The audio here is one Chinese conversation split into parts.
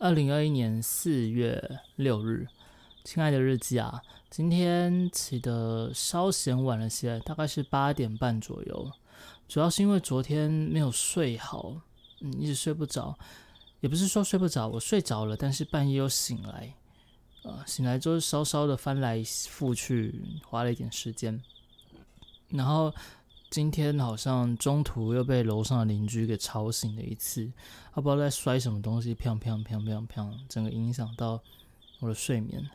二零二一年四月六日，亲爱的日记啊，今天起的稍显晚了些，大概是八点半左右。主要是因为昨天没有睡好，嗯，一直睡不着。也不是说睡不着，我睡着了，但是半夜又醒来，呃，醒来之后稍稍的翻来覆去，花了一点时间。然后今天好像中途又被楼上的邻居给吵醒了一次。他不知道在摔什么东西，砰砰砰砰砰，整个影响到我的睡眠，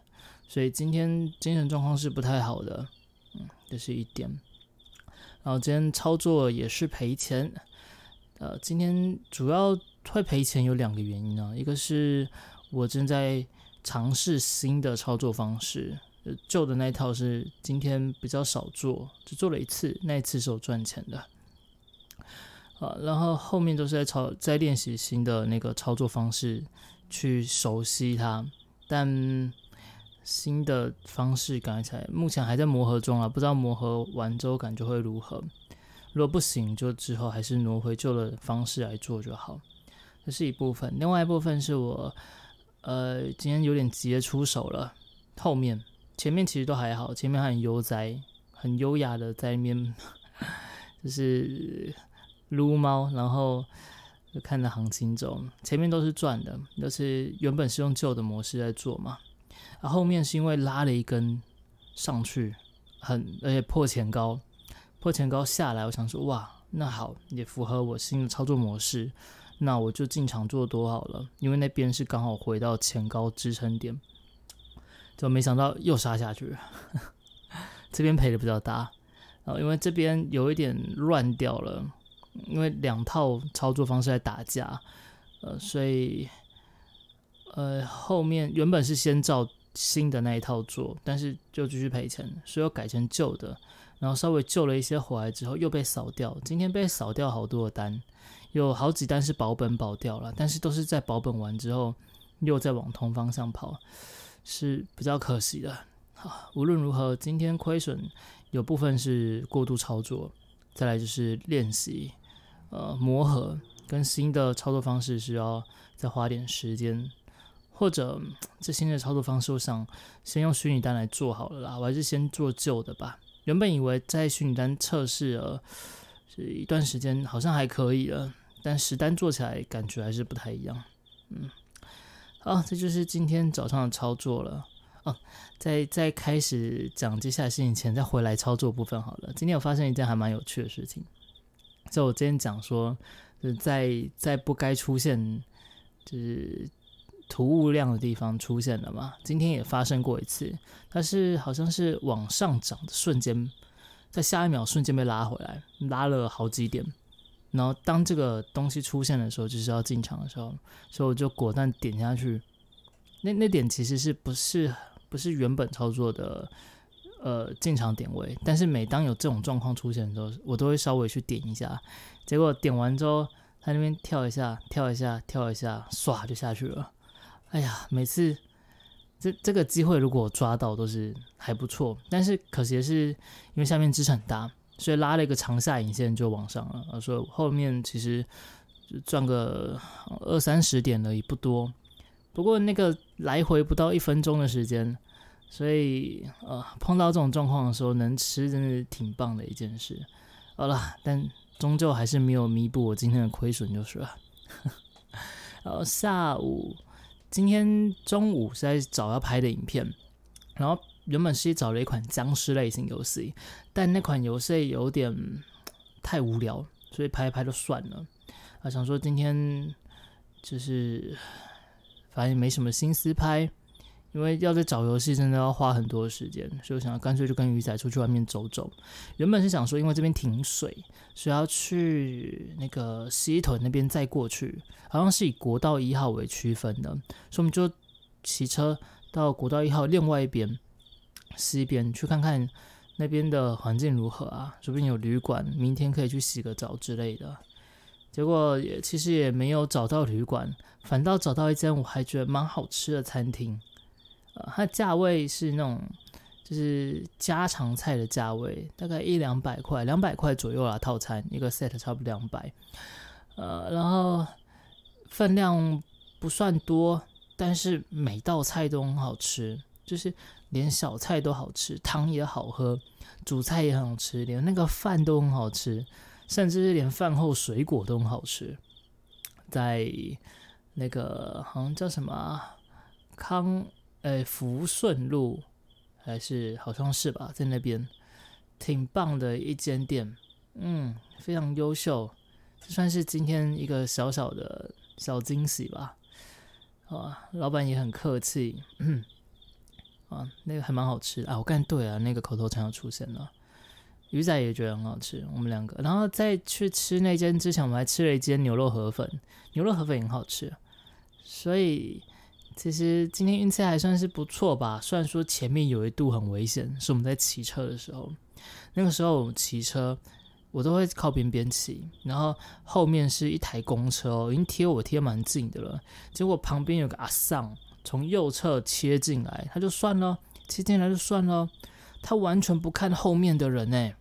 所以今天精神状况是不太好的，嗯，这是一点。然后今天操作也是赔钱，呃，今天主要会赔钱有两个原因啊，一个是我正在尝试新的操作方式，旧的那一套是今天比较少做，只做了一次，那一次是有赚钱的。啊，然后后面都是在操在练习新的那个操作方式，去熟悉它。但新的方式感觉起来，目前还在磨合中啊，不知道磨合完之后感觉会如何。如果不行，就之后还是挪回旧的方式来做就好。这是一部分，另外一部分是我，呃，今天有点急着出手了。后面前面其实都还好，前面很悠哉、很优雅的在面，就是。撸猫，然后就看着行情走，前面都是赚的，就是原本是用旧的模式在做嘛，然后面是因为拉了一根上去，很而且破前高，破前高下来，我想说哇，那好也符合我新的操作模式，那我就进场做多好了，因为那边是刚好回到前高支撑点，就没想到又杀下去，这边赔的比较大，然后因为这边有一点乱掉了。因为两套操作方式在打架，呃，所以，呃，后面原本是先照新的那一套做，但是就继续赔钱，所以又改成旧的，然后稍微救了一些回来之后又被扫掉。今天被扫掉好多的单，有好几单是保本保掉了，但是都是在保本完之后又在往同方向跑，是比较可惜的。好，无论如何，今天亏损有部分是过度操作，再来就是练习。呃，磨合跟新的操作方式是要再花点时间，或者这新的操作方式，我想先用虚拟单来做好了啦。我还是先做旧的吧。原本以为在虚拟单测试了是一段时间，好像还可以了，但实单做起来感觉还是不太一样。嗯，哦，这就是今天早上的操作了。哦，在在开始讲接下来事情前，再回来操作部分好了。今天有发生一件还蛮有趣的事情。就我今天讲说，就在在不该出现就是图物量的地方出现了嘛。今天也发生过一次，它是好像是往上涨的瞬间，在下一秒瞬间被拉回来，拉了好几点。然后当这个东西出现的时候，就是要进场的时候，所以我就果断点下去。那那点其实是不是不是原本操作的？呃，进场点位，但是每当有这种状况出现的时候，我都会稍微去点一下。结果点完之后，他那边跳一下，跳一下，跳一下，唰就下去了。哎呀，每次这这个机会如果抓到都是还不错，但是可惜的是，因为下面支撑很大，所以拉了一个长下影线就往上了。所以后面其实赚个二三十点的也，不多。不过那个来回不到一分钟的时间。所以，呃，碰到这种状况的时候，能吃真的挺棒的一件事。好了，但终究还是没有弥补我今天的亏损，就是了。然后下午，今天中午是在找要拍的影片，然后原本是找了一款僵尸类型游戏，但那款游戏有点太无聊，所以拍一拍就算了。啊，想说今天就是发现没什么心思拍。因为要在找游戏，真的要花很多时间，所以我想干脆就跟鱼仔出去外面走走。原本是想说，因为这边停水，所以要去那个西屯那边再过去，好像是以国道一号为区分的，所以我们就骑车到国道一号另外一边西边去看看那边的环境如何啊，说不定有旅馆，明天可以去洗个澡之类的。结果也其实也没有找到旅馆，反倒找到一间我还觉得蛮好吃的餐厅。呃，它价位是那种就是家常菜的价位，大概一两百块，两百块左右啦。套餐一个 set 差不多两百，呃，然后分量不算多，但是每道菜都很好吃，就是连小菜都好吃，汤也好喝，主菜也很好吃，连那个饭都很好吃，甚至是连饭后水果都很好吃。在那个好像叫什么康诶福顺路，还是好像是吧，在那边挺棒的一间店，嗯，非常优秀，算是今天一个小小的小惊喜吧。啊，老板也很客气，啊，那个还蛮好吃啊。我看对啊，那个口头禅要出现了。鱼仔也觉得很好吃，我们两个，然后在去吃那间之前，我们还吃了一间牛肉河粉，牛肉河粉也很好吃。所以其实今天运气还算是不错吧。虽然说前面有一度很危险，是我们在骑车的时候，那个时候骑车。我都会靠边边骑，然后后面是一台公车哦，已经贴我贴蛮近的了。结果旁边有个阿桑从右侧切进来，他就算了，切进来就算了，他完全不看后面的人呢，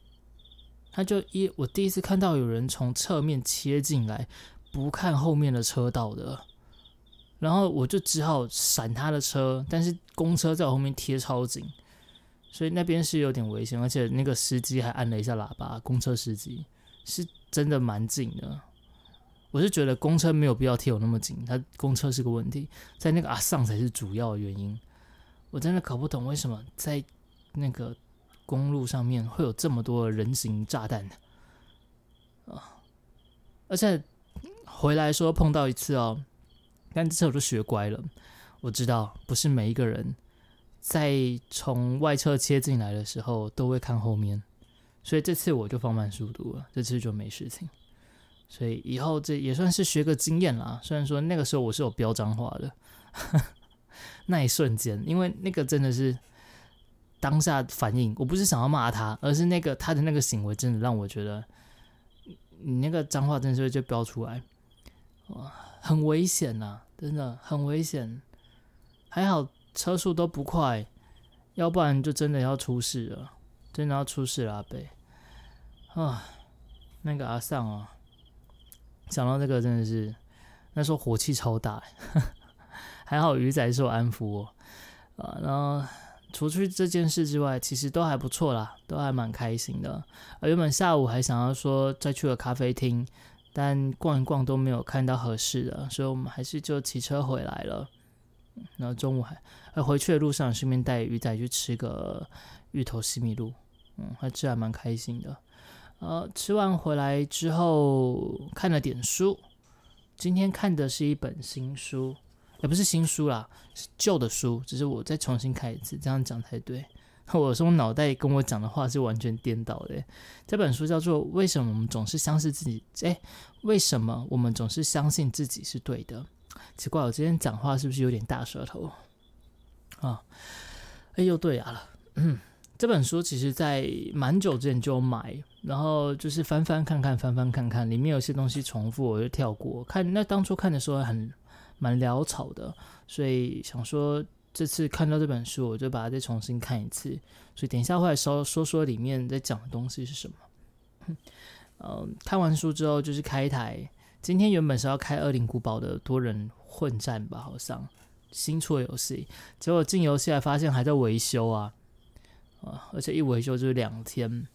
他就一我第一次看到有人从侧面切进来，不看后面的车道的，然后我就只好闪他的车，但是公车在我后面贴超紧。所以那边是有点危险，而且那个司机还按了一下喇叭。公车司机是真的蛮近的，我是觉得公车没有必要贴我那么紧，他公车是个问题，在那个阿上才是主要原因。我真的搞不懂为什么在那个公路上面会有这么多人形炸弹啊！而且回来说碰到一次哦，但这次我就学乖了，我知道不是每一个人。在从外侧切进来的时候，都会看后面，所以这次我就放慢速度了，这次就没事情。所以以后这也算是学个经验啦。虽然说那个时候我是有飙脏话的，那一瞬间，因为那个真的是当下反应，我不是想要骂他，而是那个他的那个行为真的让我觉得，你那个脏话真的是就飙出来，哇，很危险呐，真的很危险，还好。车速都不快，要不然就真的要出事了，真的要出事了，阿贝啊，那个阿尚啊，讲到这个真的是，那时候火气超大，还好鱼仔是我安抚我啊，然后除去这件事之外，其实都还不错啦，都还蛮开心的。原本下午还想要说再去个咖啡厅，但逛一逛都没有看到合适的，所以我们还是就骑车回来了。然后中午还还回去的路上，顺便带鱼仔去吃个芋头西米露，嗯，还吃还蛮开心的。呃，吃完回来之后看了点书，今天看的是一本新书，也不是新书啦，是旧的书，只是我再重新看一次，这样讲才对。我说脑袋跟我讲的话是完全颠倒的。这本书叫做《为什么我们总是相信自己》，哎，为什么我们总是相信自己是对的？奇怪，我今天讲话是不是有点大舌头啊？哎，又对牙了。嗯，这本书其实在蛮久之前就买，然后就是翻翻看看，翻翻看看，里面有些东西重复，我就跳过。看那当初看的时候很蛮潦草的，所以想说这次看到这本书，我就把它再重新看一次。所以等一下会来说说说里面在讲的东西是什么。嗯，看完书之后就是开一台。今天原本是要开《二零古堡》的多人混战吧，好像新出的游戏，结果进游戏还发现还在维修啊，啊，而且一维修就是两天，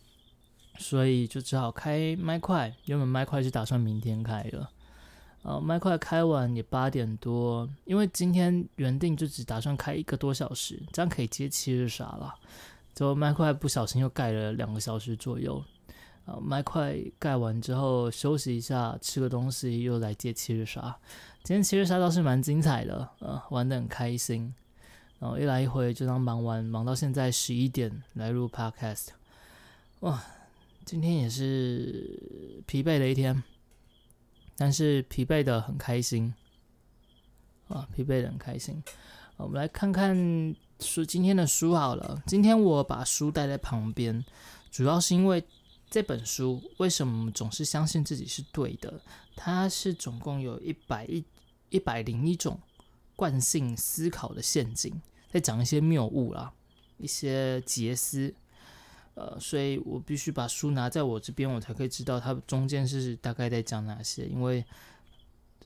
所以就只好开麦块。原本麦块是打算明天开的，呃，麦块开完也八点多，因为今天原定就只打算开一个多小时，这样可以接七日杀了，结果麦块不小心又盖了两个小时左右。呃麦块盖完之后休息一下，吃个东西，又来接七日杀。今天七日杀倒是蛮精彩的，呃，玩的很开心。然后一来一回就当忙完，忙到现在十一点来录 podcast。哇，今天也是疲惫的一天，但是疲惫的很开心。啊，疲惫的很开心。我们来看看书今天的书好了。今天我把书带在旁边，主要是因为。这本书为什么总是相信自己是对的？它是总共有一百一一百零一种惯性思考的陷阱，在讲一些谬误啦，一些结思。呃，所以我必须把书拿在我这边，我才可以知道它中间是大概在讲哪些，因为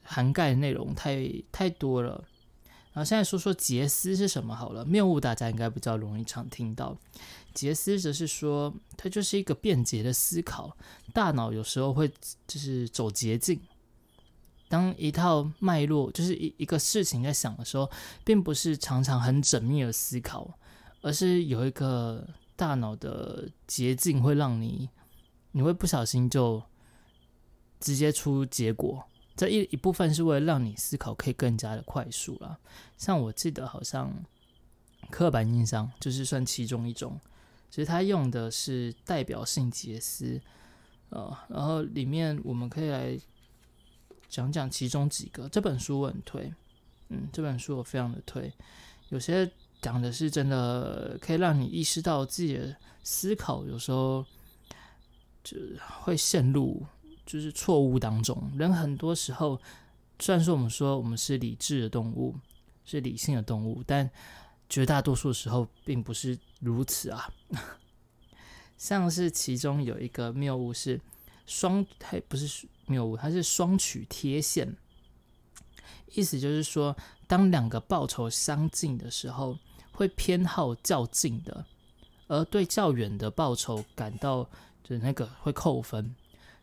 涵盖内容太太多了。然后现在说说杰思是什么好了，谬误大家应该比较容易常听到。杰思则是说，它就是一个便捷的思考，大脑有时候会就是走捷径。当一套脉络就是一一个事情在想的时候，并不是常常很缜密的思考，而是有一个大脑的捷径会让你，你会不小心就直接出结果。这一一部分是为了让你思考可以更加的快速啦。像我记得好像刻板印象就是算其中一种，其实它用的是代表性结思，呃，然后里面我们可以来讲讲其中几个。这本书我很推，嗯，这本书我非常的推。有些讲的是真的可以让你意识到自己的思考有时候就会陷入。就是错误当中，人很多时候，虽然说我们说我们是理智的动物，是理性的动物，但绝大多数时候并不是如此啊。像是其中有一个谬误是双，它不是谬误，它是双曲贴线，意思就是说，当两个报酬相近的时候，会偏好较近的，而对较远的报酬感到就是那个会扣分。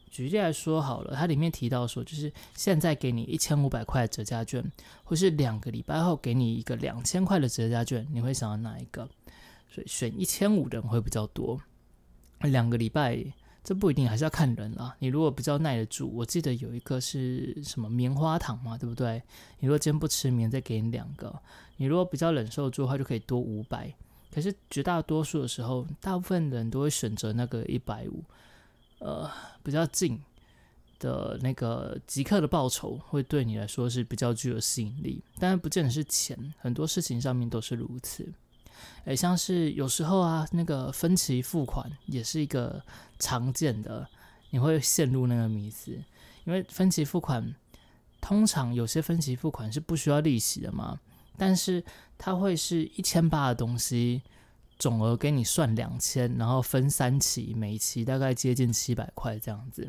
举例来说好了，它里面提到说，就是现在给你一千五百块折价券，或是两个礼拜后给你一个两千块的折价券，你会想要哪一个？所以选一千五的人会比较多。两个礼拜这不一定，还是要看人啦。你如果比较耐得住，我记得有一个是什么棉花糖嘛，对不对？你如果今天不吃棉，再给你两个。你如果比较忍受住的话，就可以多五百。可是绝大多数的时候，大部分人都会选择那个一百五。呃，比较近的那个即刻的报酬，会对你来说是比较具有吸引力。当然，不见得是钱，很多事情上面都是如此。诶，像是有时候啊，那个分期付款也是一个常见的，你会陷入那个迷思，因为分期付款通常有些分期付款是不需要利息的嘛，但是它会是一千八的东西。总额给你算两千，然后分三期，每期大概接近七百块这样子。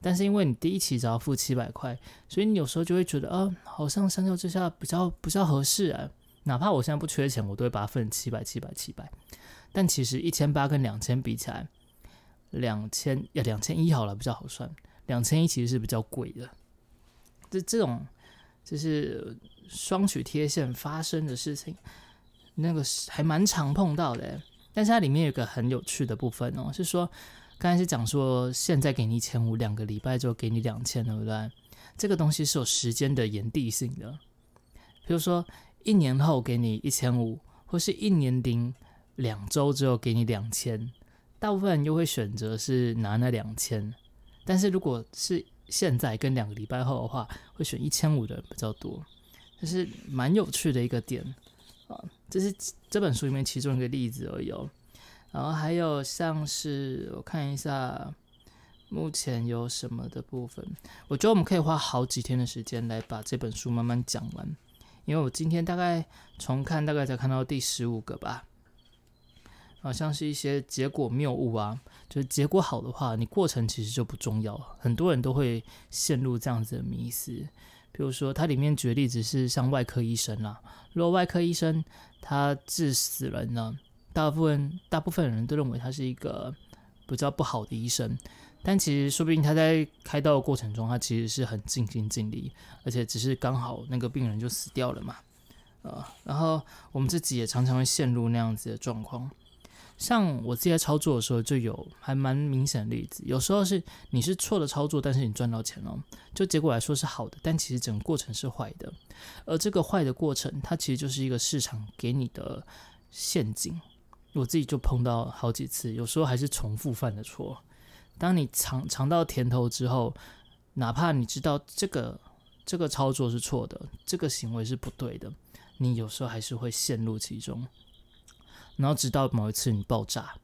但是因为你第一期只要付七百块，所以你有时候就会觉得，呃，好像相较之下比较比较合适啊。哪怕我现在不缺钱，我都会把它分七百、七百、七百。但其实一千八跟两千比起来，两千呀两千一好了，比较好算。两千一其实是比较贵的。这这种就是双曲贴线发生的事情。那个还蛮常碰到的，但是它里面有个很有趣的部分哦，是说刚才是讲说现在给你一千五，两个礼拜之后给你两千，对不对？这个东西是有时间的延递性的，比如说一年后给你一千五，或是一年零两周之后给你两千，大部分人又会选择是拿那两千，但是如果是现在跟两个礼拜后的话，会选一千五的人比较多，这是蛮有趣的一个点。啊，这是这本书里面其中一个例子而已。然后还有像是我看一下，目前有什么的部分，我觉得我们可以花好几天的时间来把这本书慢慢讲完。因为我今天大概重看，大概才看到第十五个吧。好像是一些结果谬误啊，就是结果好的话，你过程其实就不重要。很多人都会陷入这样子的迷思。比如说，它里面举例子是像外科医生啦，如果外科医生他治死人呢，大部分大部分人都认为他是一个比较不好的医生，但其实说不定他在开刀的过程中，他其实是很尽心尽力，而且只是刚好那个病人就死掉了嘛，呃，然后我们自己也常常会陷入那样子的状况。像我自己在操作的时候，就有还蛮明显的例子。有时候是你是错的操作，但是你赚到钱了，就结果来说是好的，但其实整个过程是坏的。而这个坏的过程，它其实就是一个市场给你的陷阱。我自己就碰到好几次，有时候还是重复犯的错。当你尝尝到甜头之后，哪怕你知道这个这个操作是错的，这个行为是不对的，你有时候还是会陷入其中。然后直到某一次你爆炸，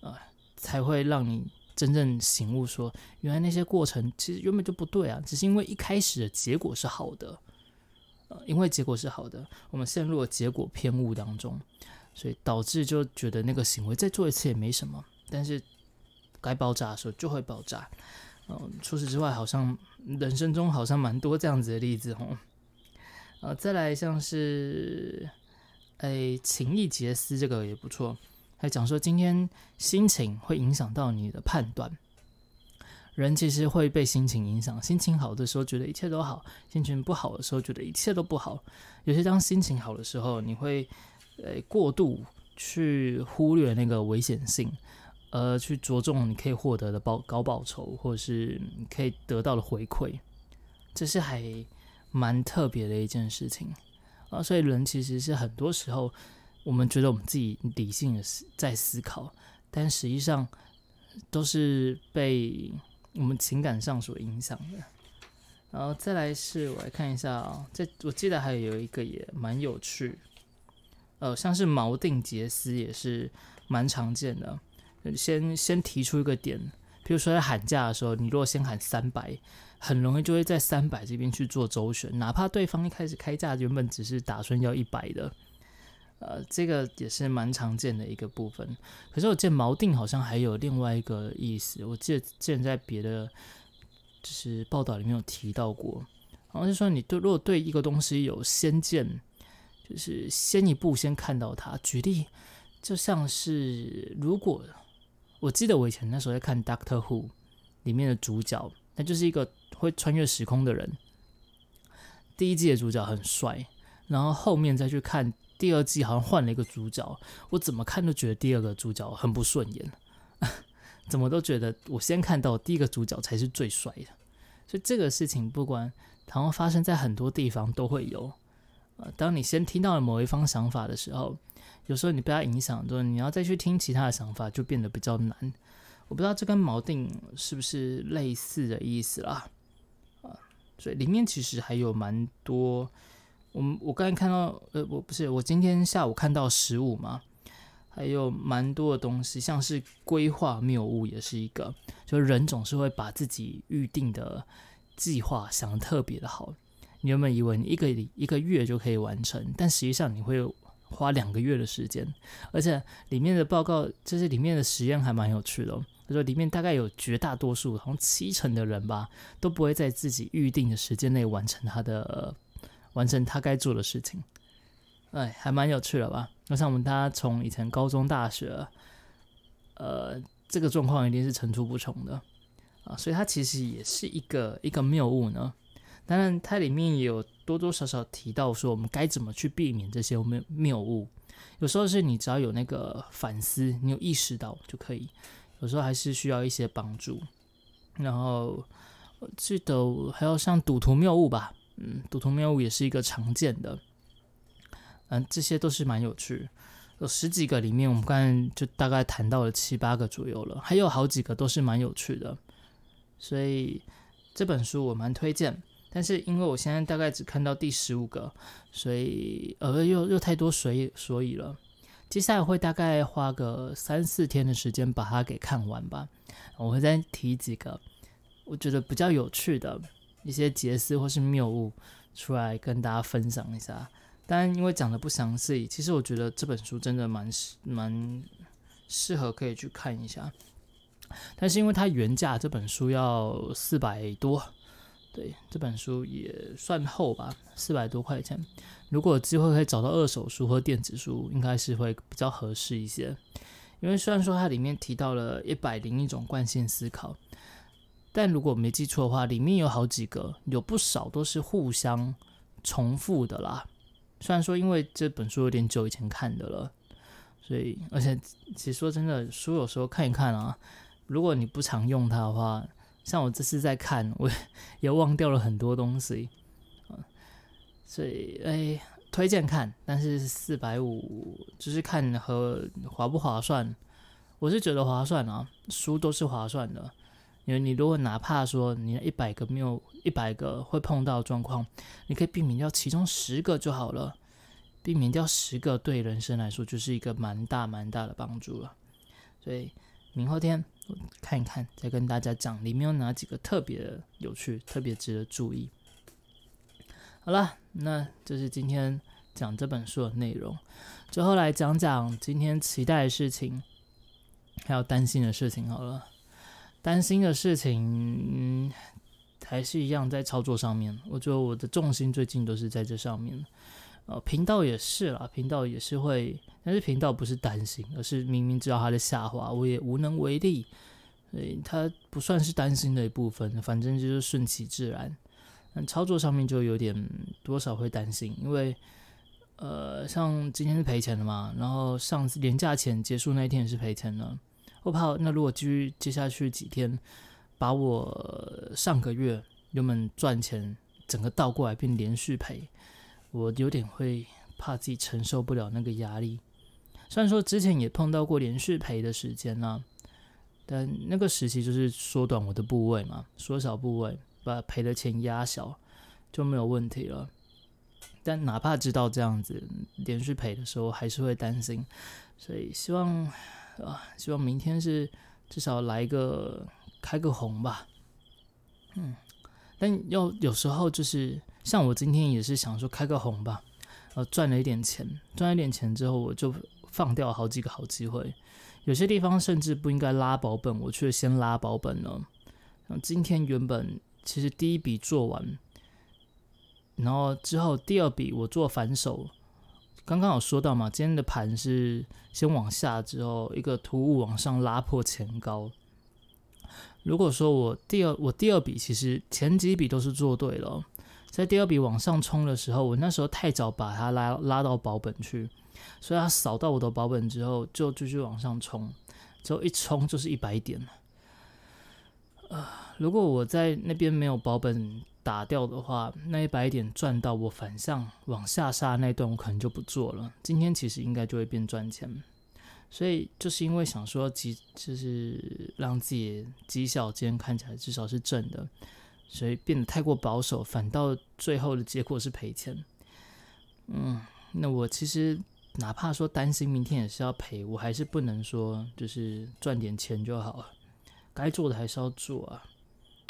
啊，才会让你真正醒悟，说原来那些过程其实原本就不对啊，只是因为一开始的结果是好的，呃，因为结果是好的，我们陷入了结果偏误当中，所以导致就觉得那个行为再做一次也没什么，但是该爆炸的时候就会爆炸。嗯，除此之外，好像人生中好像蛮多这样子的例子哦。呃，再来像是，哎，情意结丝这个也不错，还讲说今天心情会影响到你的判断。人其实会被心情影响，心情好的时候觉得一切都好，心情不好的时候觉得一切都不好。有些当心情好的时候，你会呃过度去忽略那个危险性，呃，去着重你可以获得的报高报酬，或者是你可以得到的回馈，这是还蛮特别的一件事情啊。所以人其实是很多时候，我们觉得我们自己理性的思在思考，但实际上都是被。我们情感上所影响的，然后再来是我来看一下啊，这我记得还有一个也蛮有趣，呃，像是锚定结丝也是蛮常见的。先先提出一个点，比如说在喊价的时候，你如果先喊三百，很容易就会在三百这边去做周旋，哪怕对方一开始开价原本只是打算要一百的。呃，这个也是蛮常见的一个部分。可是我见锚定好像还有另外一个意思，我记得之前在别的就是报道里面有提到过，好像是说你对如果对一个东西有先见，就是先一步先看到它。举例，就像是如果我记得我以前那时候在看《Doctor Who》里面的主角，那就是一个会穿越时空的人。第一季的主角很帅，然后后面再去看。第二季好像换了一个主角，我怎么看都觉得第二个主角很不顺眼，怎么都觉得我先看到第一个主角才是最帅的。所以这个事情不管好像发生在很多地方都会有。当你先听到了某一方想法的时候，有时候你被他影响，就你要再去听其他的想法就变得比较难。我不知道这跟锚定是不是类似的意思啦？啊，所以里面其实还有蛮多。我们我刚才看到，呃，我不是我今天下午看到十五嘛，还有蛮多的东西，像是规划谬误也是一个，就人总是会把自己预定的计划想的特别的好。你原本以为你一个一个月就可以完成，但实际上你会花两个月的时间，而且里面的报告就是里面的实验还蛮有趣的。他说里面大概有绝大多数，好像七成的人吧，都不会在自己预定的时间内完成他的。完成他该做的事情，哎，还蛮有趣的吧？那像我们大家从以前高中、大学，呃，这个状况一定是层出不穷的啊，所以它其实也是一个一个谬误呢。当然，它里面也有多多少少提到说，我们该怎么去避免这些谬谬误。有时候是你只要有那个反思，你有意识到就可以；有时候还是需要一些帮助。然后我记得还有像赌徒谬误吧。嗯，赌徒谬误也是一个常见的，嗯，这些都是蛮有趣，有十几个里面，我们刚才就大概谈到了七八个左右了，还有好几个都是蛮有趣的，所以这本书我蛮推荐。但是因为我现在大概只看到第十五个，所以呃又又太多所以所以了，接下来会大概花个三四天的时间把它给看完吧。我会再提几个我觉得比较有趣的。一些结丝或是谬误出来跟大家分享一下，但因为讲的不详细，其实我觉得这本书真的蛮蛮适合可以去看一下。但是因为它原价这本书要四百多，对这本书也算厚吧，四百多块钱。如果有机会可以找到二手书或电子书，应该是会比较合适一些。因为虽然说它里面提到了一百零一种惯性思考。但如果没记错的话，里面有好几个，有不少都是互相重复的啦。虽然说因为这本书有点久以前看的了，所以而且其实说真的，书有时候看一看啊，如果你不常用它的话，像我这次在看，我 也忘掉了很多东西嗯。所以哎，推荐看，但是四百五就是看和划不划算，我是觉得划算啊，书都是划算的。因为你如果哪怕说你一百个没有一百个会碰到状况，你可以避免掉其中十个就好了，避免掉十个对人生来说就是一个蛮大蛮大的帮助了。所以明后天看一看，再跟大家讲里面有哪几个特别有趣、特别值得注意。好了，那这是今天讲这本书的内容。最后来讲讲今天期待的事情，还有担心的事情。好了。担心的事情，嗯还是一样在操作上面。我觉得我的重心最近都是在这上面。呃，频道也是啦，频道也是会，但是频道不是担心，而是明明知道它的下滑，我也无能为力，所以它不算是担心的一部分，反正就是顺其自然。但操作上面就有点多少会担心，因为呃，像今天是赔钱的嘛，然后上次年假前结束那一天也是赔钱的，我怕那如果继续接下去几天，把我上个月原本赚钱整个倒过来变连续赔。我有点会怕自己承受不了那个压力，虽然说之前也碰到过连续赔的时间呢，但那个时期就是缩短我的部位嘛，缩小部位，把赔的钱压小就没有问题了。但哪怕知道这样子连续赔的时候，还是会担心，所以希望啊，希望明天是至少来个开个红吧，嗯，但要有时候就是。像我今天也是想说开个红吧，呃，赚了一点钱，赚了一点钱之后，我就放掉好几个好机会，有些地方甚至不应该拉保本，我却先拉保本了。今天原本其实第一笔做完，然后之后第二笔我做反手，刚刚有说到嘛，今天的盘是先往下之后一个突兀往上拉破前高。如果说我第二我第二笔其实前几笔都是做对了。在第二笔往上冲的时候，我那时候太早把它拉拉到保本去，所以它扫到我的保本之后，就继续往上冲，之后一冲就是一百点了。呃，如果我在那边没有保本打掉的话，那一百点赚到我反向往下杀那段，我可能就不做了。今天其实应该就会变赚钱，所以就是因为想说绩，就是让自己绩效今天看起来至少是正的。所以变得太过保守，反倒最后的结果是赔钱。嗯，那我其实哪怕说担心明天也是要赔，我还是不能说就是赚点钱就好了，该做的还是要做啊。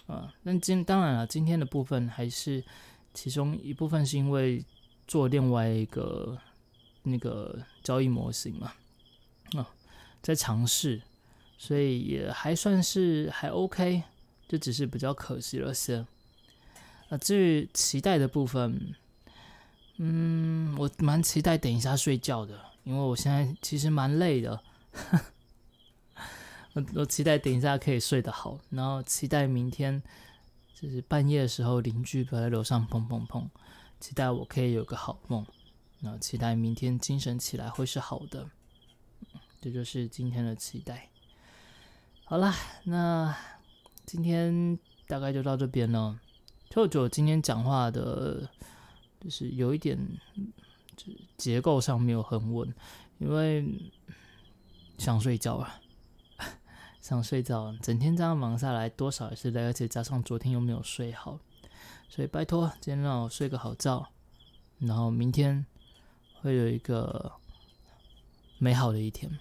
啊，那今当然了，今天的部分还是其中一部分是因为做另外一个那个交易模型嘛，啊，在尝试，所以也还算是还 OK。就只是比较可惜了些。啊，至于期待的部分，嗯，我蛮期待等一下睡觉的，因为我现在其实蛮累的。我我期待等一下可以睡得好，然后期待明天就是半夜的时候邻居不在楼上砰砰砰，期待我可以有个好梦，然后期待明天精神起来会是好的。这就是今天的期待。好了，那。今天大概就到这边了。就就今天讲话的，就是有一点，就结构上没有很稳，因为想睡觉啊，想睡觉，整天这样忙下来，多少也是累，而且加上昨天又没有睡好，所以拜托，今天让我睡个好觉，然后明天会有一个美好的一天。